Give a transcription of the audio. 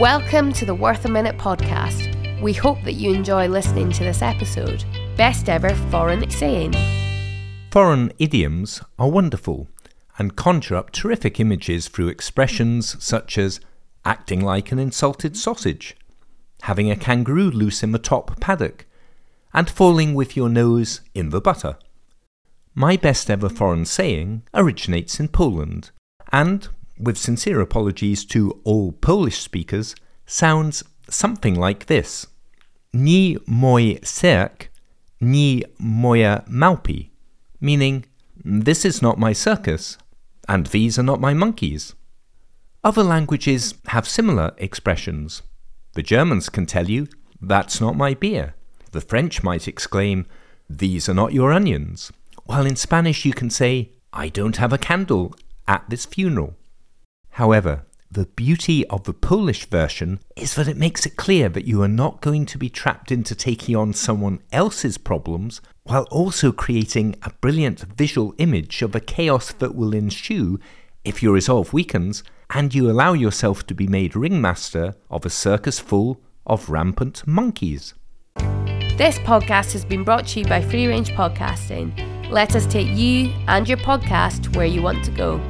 Welcome to the Worth a Minute podcast. We hope that you enjoy listening to this episode. Best ever foreign saying. Foreign idioms are wonderful and conjure up terrific images through expressions such as acting like an insulted sausage, having a kangaroo loose in the top paddock, and falling with your nose in the butter. My best ever foreign saying originates in Poland and, with sincere apologies to all Polish speakers, sounds something like this Ni mój cyrk, ni moje małpy, meaning, This is not my circus, and these are not my monkeys. Other languages have similar expressions. The Germans can tell you, That's not my beer. The French might exclaim, These are not your onions. While in Spanish you can say, I don't have a candle at this funeral. However, the beauty of the Polish version is that it makes it clear that you are not going to be trapped into taking on someone else's problems while also creating a brilliant visual image of the chaos that will ensue if your resolve weakens and you allow yourself to be made ringmaster of a circus full of rampant monkeys. This podcast has been brought to you by Free Range Podcasting. Let us take you and your podcast where you want to go.